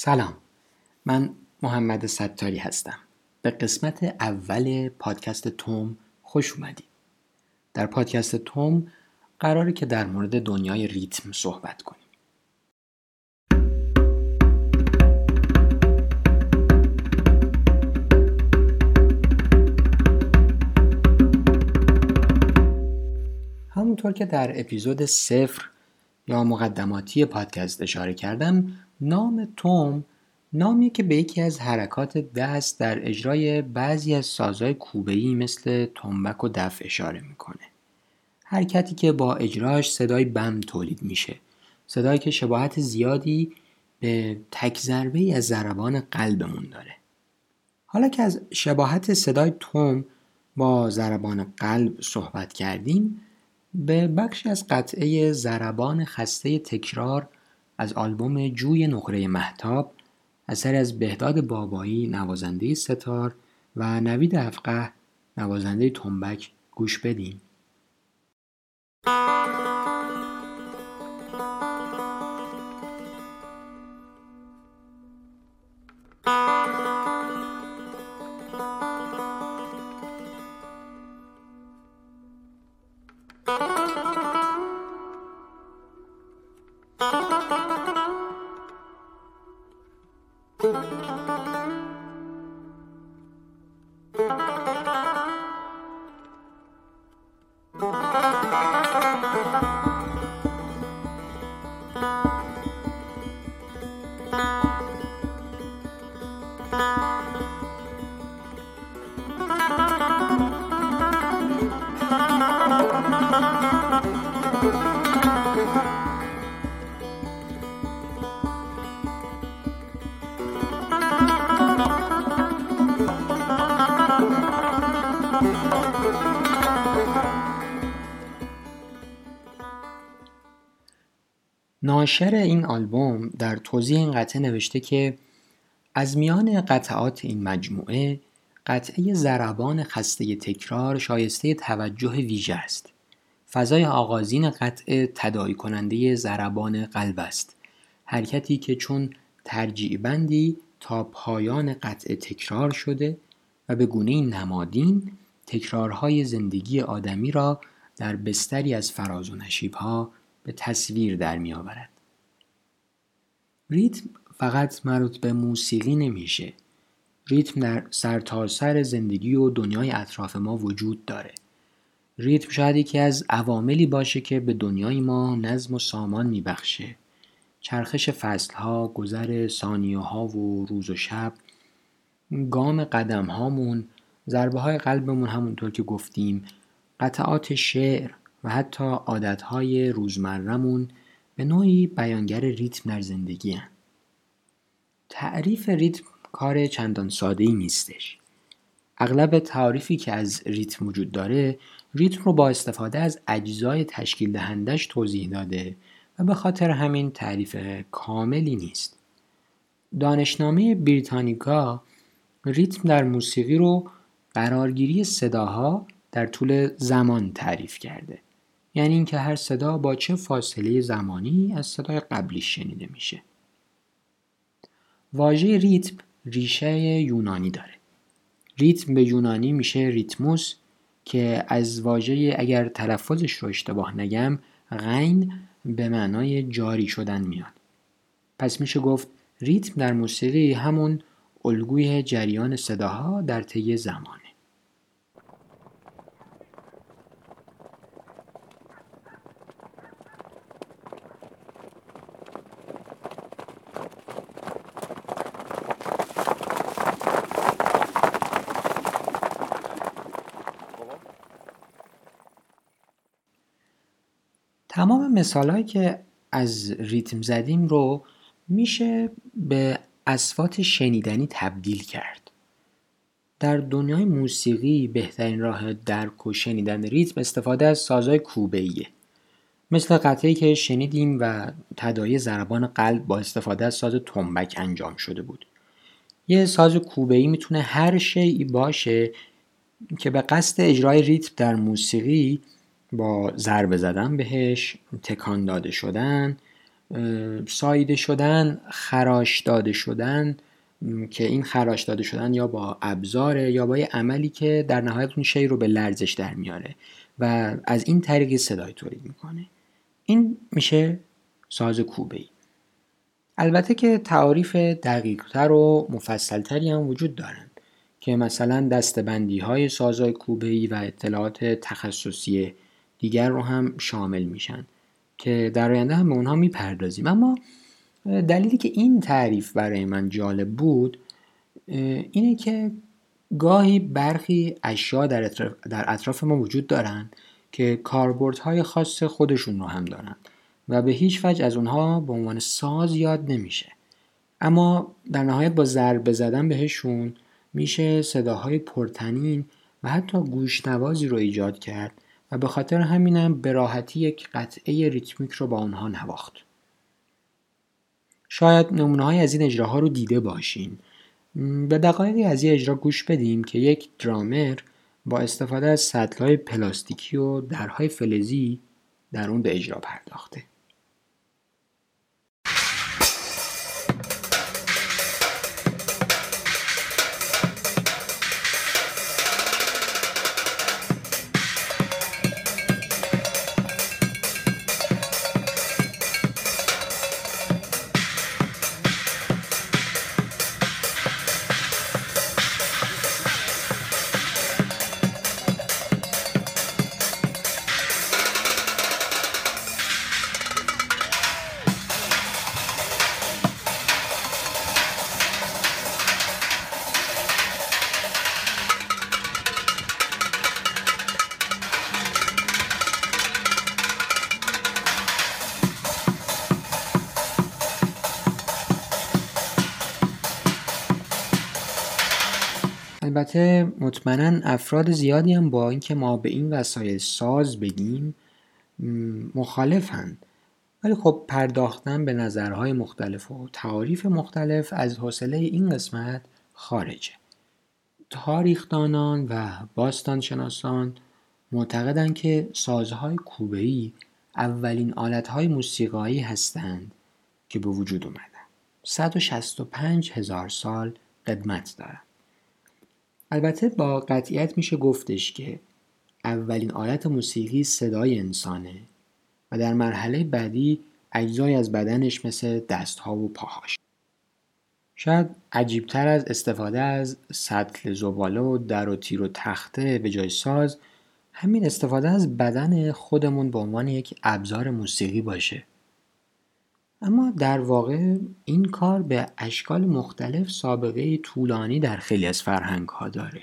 سلام. من محمد ستاری هستم. به قسمت اول پادکست توم خوش اومدید. در پادکست توم قراره که در مورد دنیای ریتم صحبت کنیم. همونطور که در اپیزود صفر یا مقدماتی پادکست اشاره کردم نام توم نامی که به یکی از حرکات دست در اجرای بعضی از سازهای کوبه‌ای مثل تنبک و دف اشاره می‌کنه. حرکتی که با اجراش صدای بم تولید میشه. صدایی که شباهت زیادی به تک ضربه از ضربان قلبمون داره. حالا که از شباهت صدای توم با ضربان قلب صحبت کردیم به بخش از قطعه ضربان خسته تکرار از آلبوم جوی نقره محتاب اثر از بهداد بابایی نوازنده ستار و نوید افقه نوازنده تنبک گوش بدیم ناشر این آلبوم در توضیح این قطعه نوشته که از میان قطعات این مجموعه قطعه زربان خسته تکرار شایسته توجه ویژه است. فضای آغازین قطعه تدایی کننده زربان قلب است. حرکتی که چون ترجیع بندی تا پایان قطعه تکرار شده و به گونه نمادین تکرارهای زندگی آدمی را در بستری از فراز و نشیبها به تصویر در می آورد. ریتم فقط مربوط به موسیقی نمیشه. ریتم در سرتاسر سر زندگی و دنیای اطراف ما وجود داره. ریتم شاید یکی از عواملی باشه که به دنیای ما نظم و سامان میبخشه. چرخش فصلها، گذر ثانیه ها و روز و شب، گام قدم هامون، ضربه های قلبمون همونطور که گفتیم، قطعات شعر و حتی عادتهای روزمرمون به نوعی بیانگر ریتم در زندگی هن. تعریف ریتم کار چندان ساده ای نیستش. اغلب تعریفی که از ریتم وجود داره ریتم رو با استفاده از اجزای تشکیل دهندش توضیح داده و به خاطر همین تعریف کاملی نیست. دانشنامه بریتانیکا ریتم در موسیقی رو قرارگیری صداها در طول زمان تعریف کرده. یعنی اینکه هر صدا با چه فاصله زمانی از صدای قبلی شنیده میشه. واژه ریتم ریشه یونانی داره. ریتم به یونانی میشه ریتموس که از واژه اگر تلفظش رو اشتباه نگم غین به معنای جاری شدن میاد. پس میشه گفت ریتم در موسیقی همون الگوی جریان صداها در طی زمانه. مثالهایی که از ریتم زدیم رو میشه به اسوات شنیدنی تبدیل کرد. در دنیای موسیقی بهترین راه درک و شنیدن ریتم استفاده از سازهای کوبه‌ایه. مثل قطعی که شنیدیم و تدایی ضربان قلب با استفاده از ساز تنبک انجام شده بود. یه ساز کوبه‌ای می‌تونه هر شیعی باشه که به قصد اجرای ریتم در موسیقی با ضربه زدن بهش تکان داده شدن سایده شدن خراش داده شدن که این خراش داده شدن یا با ابزاره یا با یه عملی که در نهایت اون شی رو به لرزش در میاره و از این طریق صدای تولید می‌کنه. این میشه ساز کوبه ای البته که تعاریف دقیقتر و مفصلتری هم وجود دارن که مثلا دستبندی های سازهای کوبه ای و اطلاعات تخصصی دیگر رو هم شامل میشن که در آینده هم به اونها می‌پردازیم. اما دلیلی که این تعریف برای من جالب بود اینه که گاهی برخی اشیا در اطراف, در اطراف ما وجود دارن که کاربردهای خاص خودشون رو هم دارن و به هیچ وجه از اونها به عنوان ساز یاد نمیشه. اما در نهایت با ضربه زدن بهشون میشه صداهای پرتنین و حتی گوشنوازی رو ایجاد کرد و به خاطر همینم به راحتی یک قطعه ریتمیک رو با اونها نواخت. شاید نمونه های از این اجراها رو دیده باشین. به دقایقی از این اجرا گوش بدیم که یک درامر با استفاده از سطل پلاستیکی و درهای فلزی در اون به اجرا پرداخته. البته مطمئنا افراد زیادی هم با اینکه ما به این وسایل ساز بگیم مخالفند. ولی خب پرداختن به نظرهای مختلف و تعاریف مختلف از حوصله این قسمت خارجه. تاریخدانان و باستانشناسان معتقدند که سازهای کوبه‌ای اولین آلتهای موسیقایی هستند که به وجود اومدن. 165 هزار سال قدمت دارند البته با قطعیت میشه گفتش که اولین آلت موسیقی صدای انسانه و در مرحله بعدی اجزای از بدنش مثل دستها و پاهاش. شاید عجیبتر از استفاده از سطل زباله و در و تیر و تخته به جای ساز همین استفاده از بدن خودمون به عنوان یک ابزار موسیقی باشه. اما در واقع این کار به اشکال مختلف سابقه طولانی در خیلی از فرهنگ ها داره.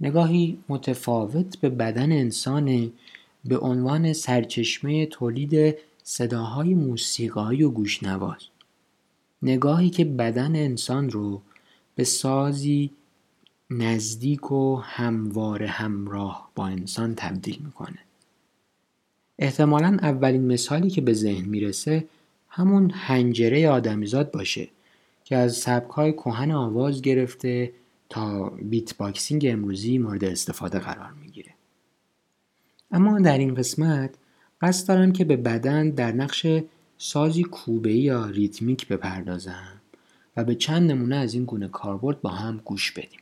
نگاهی متفاوت به بدن انسان به عنوان سرچشمه تولید صداهای موسیقایی و گوشنواز. نگاهی که بدن انسان رو به سازی نزدیک و هموار همراه با انسان تبدیل می‌کنه. احتمالا اولین مثالی که به ذهن می‌رسه همون حنجره آدمیزاد باشه که از سبکای کهن آواز گرفته تا beatboxing امروزی مورد استفاده قرار می‌گیره. اما در این قسمت قصد دارم که به بدن در نقش سازی کوبه یا ریتمیک بپردازم و به چند نمونه از این گونه کاربرد با هم گوش بدیم.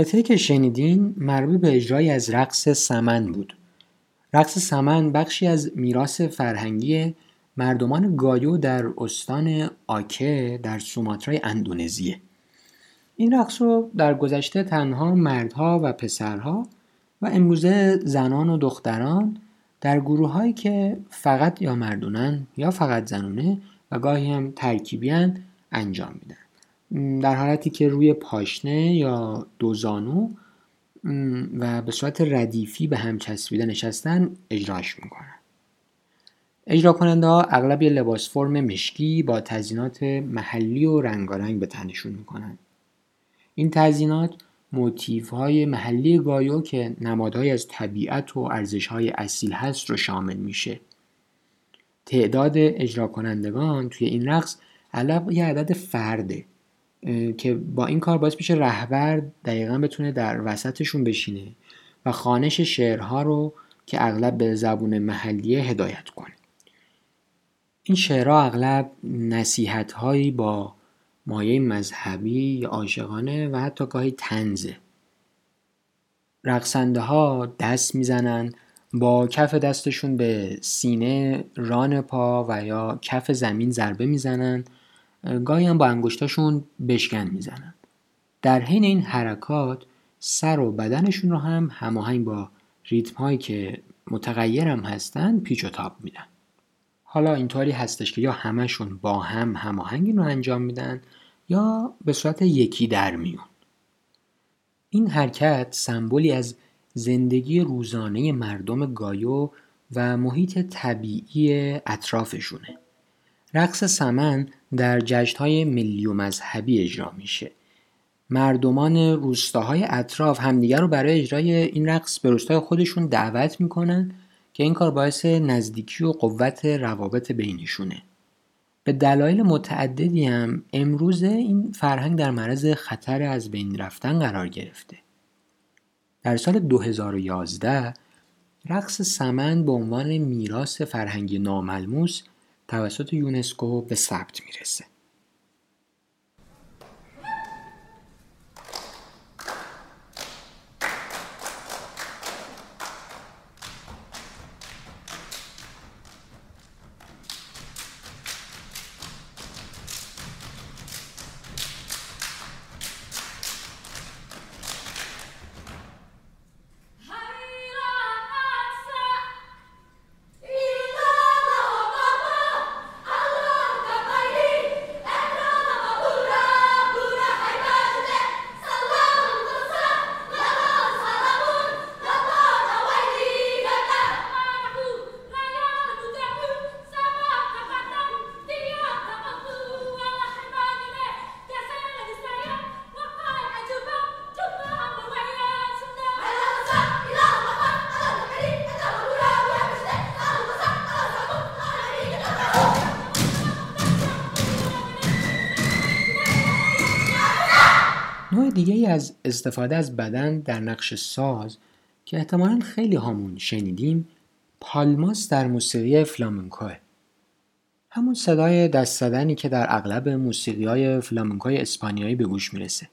قطعه که شنیدین مربوط به اجرایی از رقص سمن بود. رقص سمن بخشی از میراث فرهنگی مردمان گایو در استان آکه در سوماترای اندونزیه. این رقص رو در گذشته تنها مردها و پسرها و امروزه زنان و دختران در گروه هایی که فقط یا مردونن یا فقط زنونه و گاهی هم ترکیبیان انجام میدن. در حالتی که روی پاشنه یا دوزانو و به صورت ردیفی به هم چسبیده نشستن اجراش می‌کنن. اجرا کننده ها اغلب یه لباس فرم مشکی با تزینات محلی و رنگارنگ به تنشون می‌کنن. این تزینات موتیف های محلی گایو که نمادهای از طبیعت و ارزش های اصیل هست رو شامل میشه. تعداد اجرا کنندگان توی این رقص اغلب یه عدد فرده. که با این کار باعث میشه رهبر دقیقا بتونه در وسطشون بشینه و خانش شعرها رو که اغلب به زبون محلیه هدایت کنه. این شعرها اغلب نصیحت هایی با مایه مذهبی یا عاشقانه و حتی گاهی تنزه رقصنده ها دست می‌زنن با کف دستشون به سینه ران پا و یا کف زمین ضربه می‌زنن گاهی هم با انگشتاشون بشکن می‌زنن. در حین این حرکات سر و بدنشون رو هم هماهنگ با ریتم هایی که متغیرم هستن پیچ و تاب میدن. حالا اینطوری هستش که یا همشون با هم هماهنگ رو انجام میدن یا به صورت یکی در میون. این حرکت سمبولی از زندگی روزانه مردم گایو و محیط طبیعی اطرافشونه. رقص سمن در جشنهای ملی و مذهبی اجرا میشه. مردمان روستاهای اطراف همدیگر رو برای اجرای این رقص به روستای خودشون دعوت می‌کنن که این کار باعث نزدیکی و قوت روابط بینشونه. به دلایل متعددی هم امروزه این فرهنگ در معرض خطر از بین رفتن قرار گرفته. در سال 2011 رقص سمن به عنوان میراث فرهنگی ناملموس توسط یونسکو به ثبت می‌رسه. از استفاده از بدن در نقش ساز که احتمالا خیلی هامون شنیدیم پالماس در موسیقی فلامنکوه. همون صدای دست زدنی که در اغلب موسیقی های فلامنکوی اسپانیایی به گوش می‌رسه.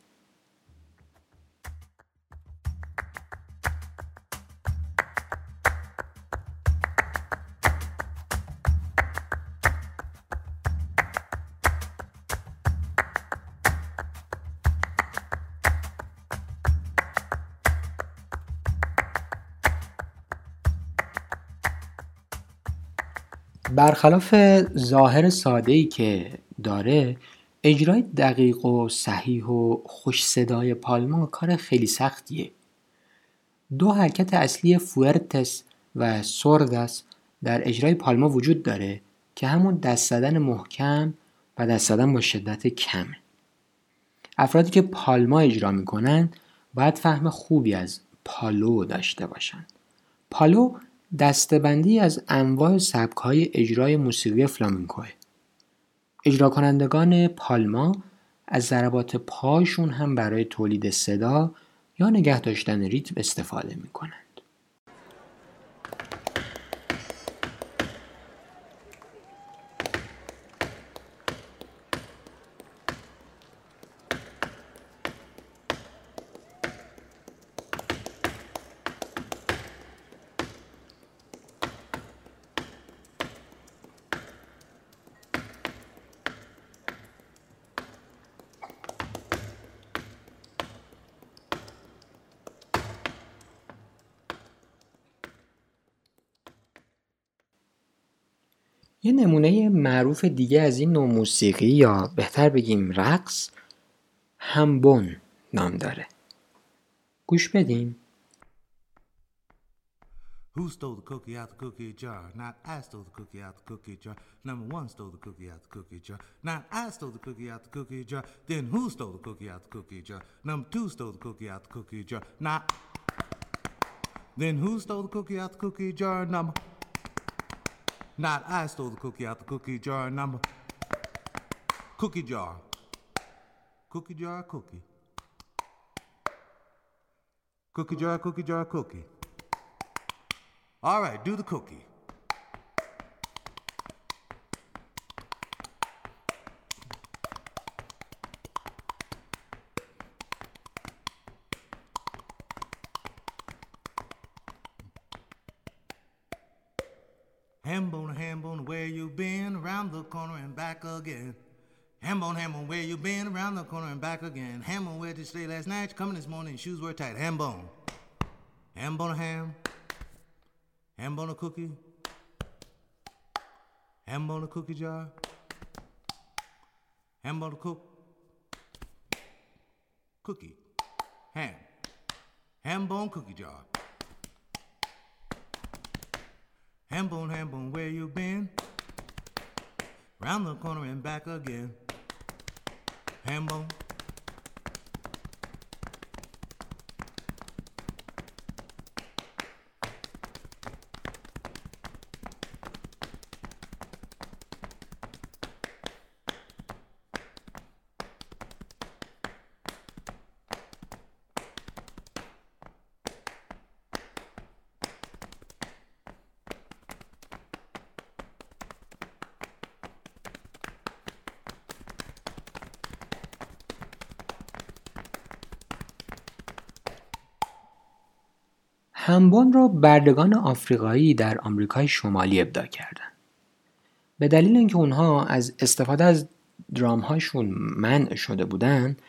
برخلاف ظاهر ای که داره اجرای دقیق و صحیح و خوش صدای پالما کار خیلی سختیه. دو حرکت اصلی فورتس و سوردس در اجرای پالما وجود داره که همون دست زدن محکم و دست زدن با شدت کم. افرادی که پالما اجرا می‌کنن باید فهم خوبی از پالو داشته باشن. پالو دستبندی از انواع سبکهای اجرای موسیقی فلامنکوه اجرا کنندگان پالما از ضربات پاشون هم برای تولید صدا یا نگه داشتن ریتم استفاده می‌کنن. یه نمونه معروف دیگه از این نوع موسیقی یا بهتر بگیم رقص همبون نام داره گوش بدیم Who stole the cookie out the cookie jar? Not I stole the cookie out the cookie jar. Number one stole the cookie out the cookie jar. Not I stole the cookie out the cookie jar. Then who stole the cookie out the cookie jar? Number two stole the cookie out the cookie jar. Not. Then who stole the cookie out the cookie jar? Number. Not I stole the cookie out the cookie jar. Number. Cookie jar. Cookie jar, cookie. Cookie jar, cookie jar, cookie. All right, do the cookie. Corner and back again. Hambone, Hambone, where you been? Around the corner and back again. Hambone, where did you stay last night? Coming this morning, shoes were tight. Hambone. Hambone, ham. Ham on a cookie? Ham on a cookie jar? Ham on a cook? Cookie. Ham. Ham bone cookie jar. Ham bone, ham bone, where you been? Round the corner and back again. Ham همبون را بردگان آفریقایی در آمریکای شمالی ابدا کردند. به دلیل اینکه اونها از استفاده از درامهاشون منع شده بودند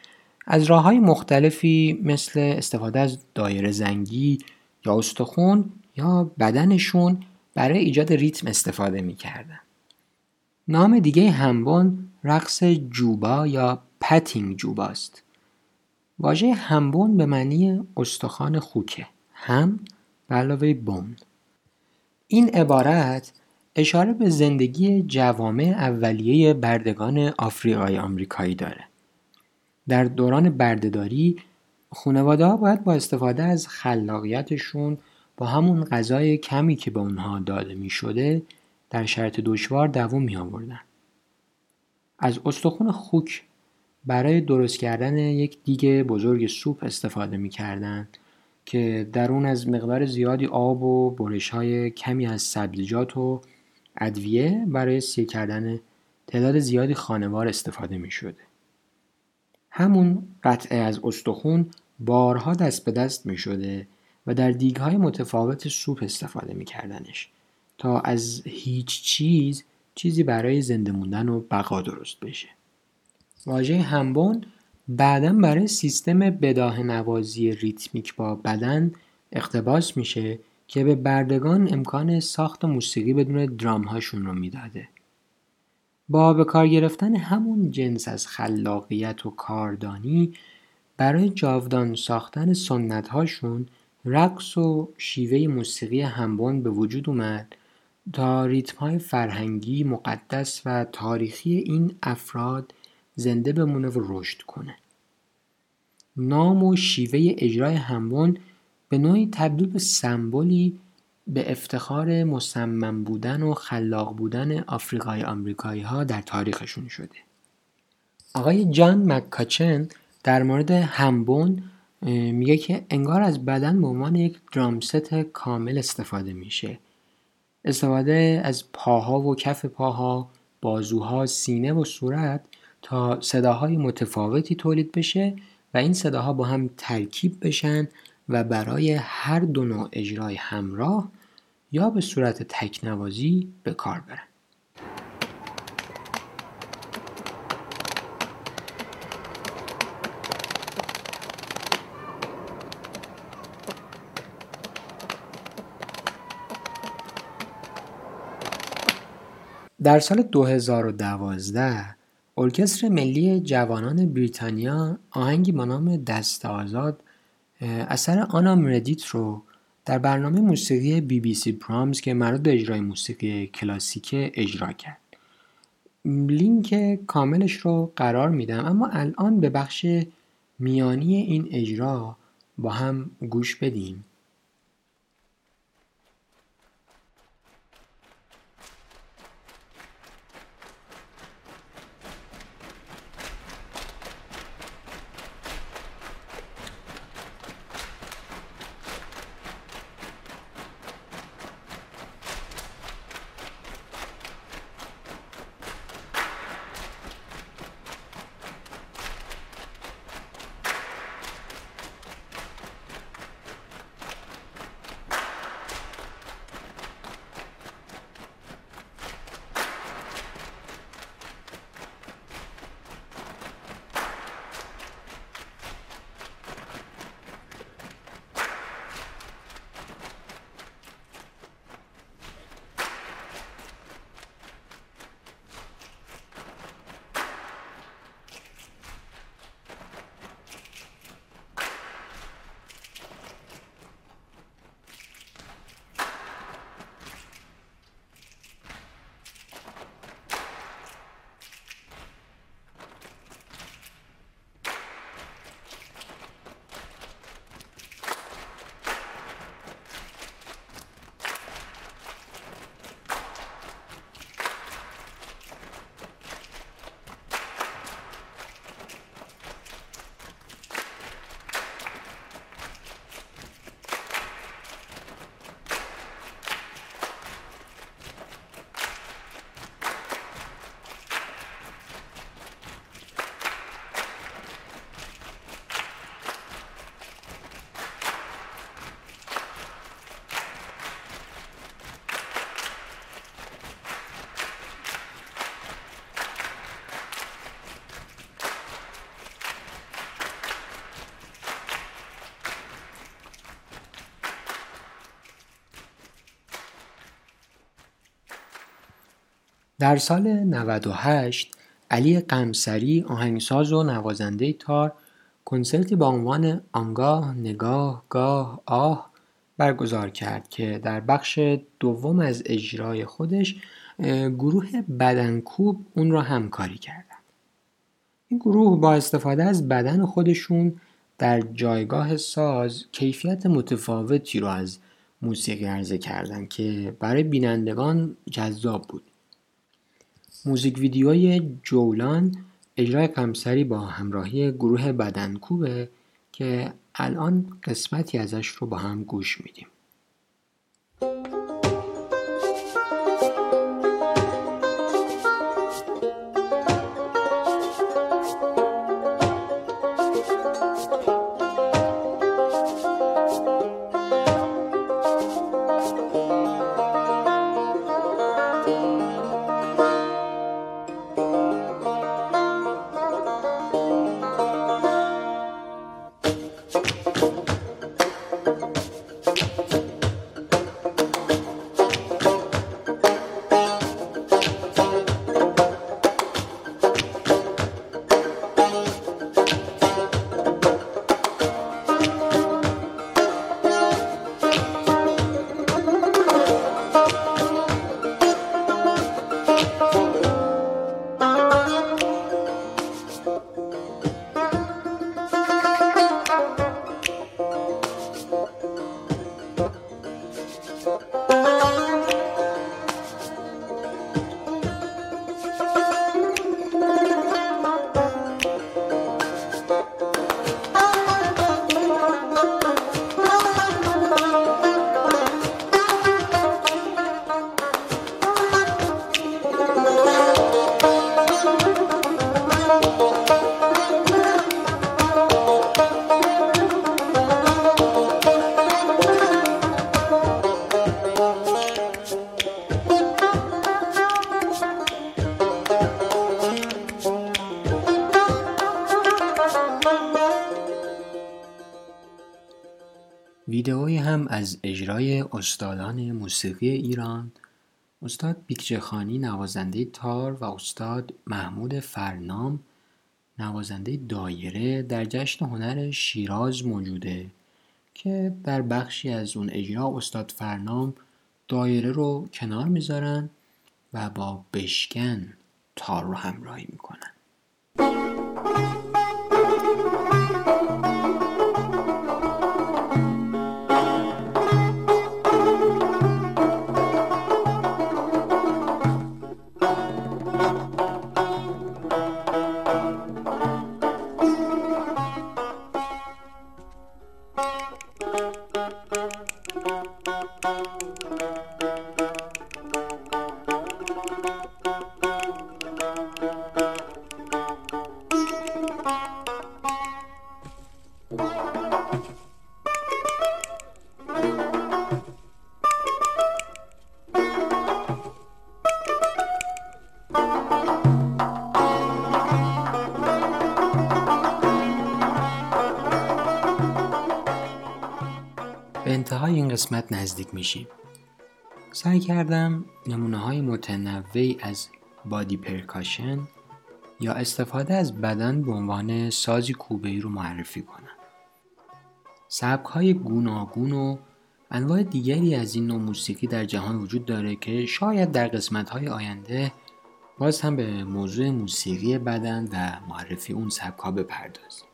از راه های مختلفی مثل استفاده از دایره زنگی یا استخون یا بدنشون برای ایجاد ریتم استفاده می‌کردن. نام دیگه همبون رقص جوبا یا پتینگ جوباست. واژه همبون به معنی استخوان خوکه. هم به علاوه بون این عبارت اشاره به زندگی جوامع اولیه بردگان آفریقای آمریکایی داره. در دوران بردهداری خانواده ها باید با استفاده از خلاقیتشون با همون غذای کمی که به اونها داده می شده در شرط دشوار دوام می آوردن. از استخون خوک برای درست کردن یک دیگه بزرگ سوپ استفاده می کردن که در اون از مقدار زیادی آب و برش های کمی از سبزیجات و ادویه برای سیر کردن تعداد زیادی خانوار استفاده می شده. همون قطعه از استخون بارها دست به دست می شده و در های متفاوت سوپ استفاده می کردنش تا از هیچ چیز چیزی برای زنده موندن و بقا درست بشه. واژه همبون بعدا برای سیستم بداه نوازی ریتمیک با بدن اقتباس میشه که به بردگان امکان ساخت موسیقی بدون درام هاشون رو می‌داده. با به کار گرفتن همون جنس از خلاقیت و کاردانی برای جاودان ساختن سنت هاشون رقص و شیوه موسیقی همبون به وجود اومد تا ریتم های فرهنگی مقدس و تاریخی این افراد زنده بمونه و رشد کنه. نام و شیوه اجرای همبون به نوعی تبدیل به سمبولی به افتخار مصمم بودن و خلاق بودن آفریقای آمریکایی ها در تاریخشون شده. آقای جان مکاچن در مورد همبون میگه که انگار از بدن به عنوان یک درامست کامل استفاده میشه. استفاده از پاها و کف پاها، بازوها، سینه و صورت تا صداهای متفاوتی تولید بشه و این صداها با هم ترکیب بشن و برای هر دو نوع اجرای همراه یا به صورت تکنوازی به کار برن. در سال 2012 ارکستر ملی جوانان بریتانیا آهنگی با نام دست آزاد اثر آنا مردیت رو در برنامه موسیقی بی بی سی پرامز که مربوط به اجرای موسیقی کلاسیک اجرا کرد. لینک کاملش رو قرار میدم اما الان به بخش میانی این اجرا با هم گوش بدیم در سال 98 علی قمسری آهنگساز و نوازنده تار کنسرتی با عنوان آنگاه نگاه گاه آه برگزار کرد که در بخش دوم از اجرای خودش گروه بدنکوب اون را همکاری کردند. این گروه با استفاده از بدن خودشون در جایگاه ساز کیفیت متفاوتی رو از موسیقی عرضه کردند که برای بینندگان جذاب بود. موزیک ویدیوی جولان اجرای قمسری با همراهی گروه بدنکوبه که الان قسمتی ازش رو با هم گوش میدیم. اجرای استادان موسیقی ایران استاد بیکچه خانی نوازنده تار و استاد محمود فرنام نوازنده دایره در جشن هنر شیراز موجوده که در بخشی از اون اجرا استاد فرنام دایره رو کنار می‌ذارن و با بشکن تار رو همراهی می‌کنن. قسمت نزدیک میشیم. سعی کردم نمونه های متنوعی از بادی پرکاشن یا استفاده از بدن به عنوان سازی کوبه رو معرفی کنم. سبک های گوناگون و انواع دیگری از این نوع موسیقی در جهان وجود داره که شاید در قسمت های آینده باز هم به موضوع موسیقی بدن و معرفی اون سبک ها بپردازیم.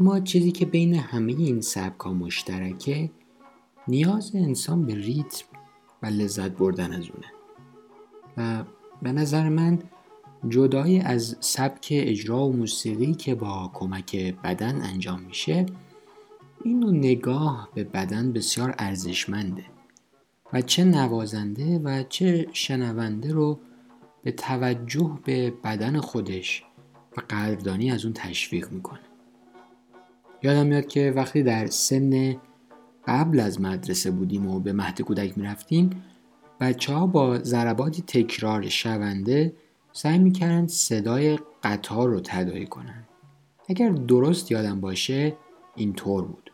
اما چیزی که بین همه این سبک ها مشترکه نیاز انسان به ریتم و لذت بردن از اونه. و به نظر من جدای از سبک اجرا و موسیقی که با کمک بدن انجام میشه این نگاه به بدن بسیار ارزشمنده. و چه نوازنده و چه شنونده رو به توجه به بدن خودش و قدردانی از اون تشویق می‌کنه. یادم میاد که وقتی در سن قبل از مدرسه بودیم و به مهد کودک می‌رفتیم بچه ها با ضرباتی تکرار شونده سعی می‌کردن صدای قطار رو تدایی کنن. اگر درست یادم باشه اینطور بود.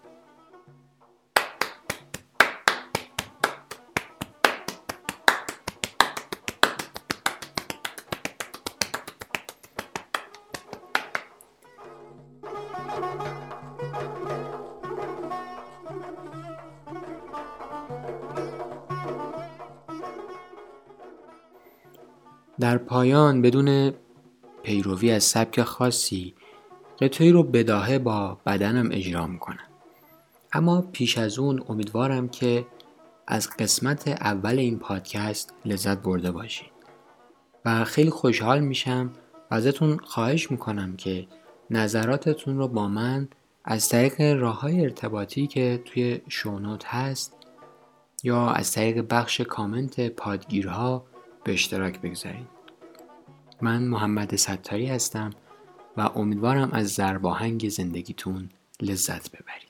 پایان بدون پیروی از سبک خاصی قطعی رو بداهه با بدنم اجرا می‌کنم اما پیش از اون امیدوارم که از قسمت اول این پادکست لذت برده باشید و خیلی خوشحال میشم و ازتون خواهش می‌کنم که نظراتتون رو با من از طریق راه های ارتباطی که توی شونوت هست یا از طریق بخش کامنت پادگیرها به اشتراک بگذارید من محمد ستاری هستم و امیدوارم از زرباهنگ زندگیتون لذت ببرید.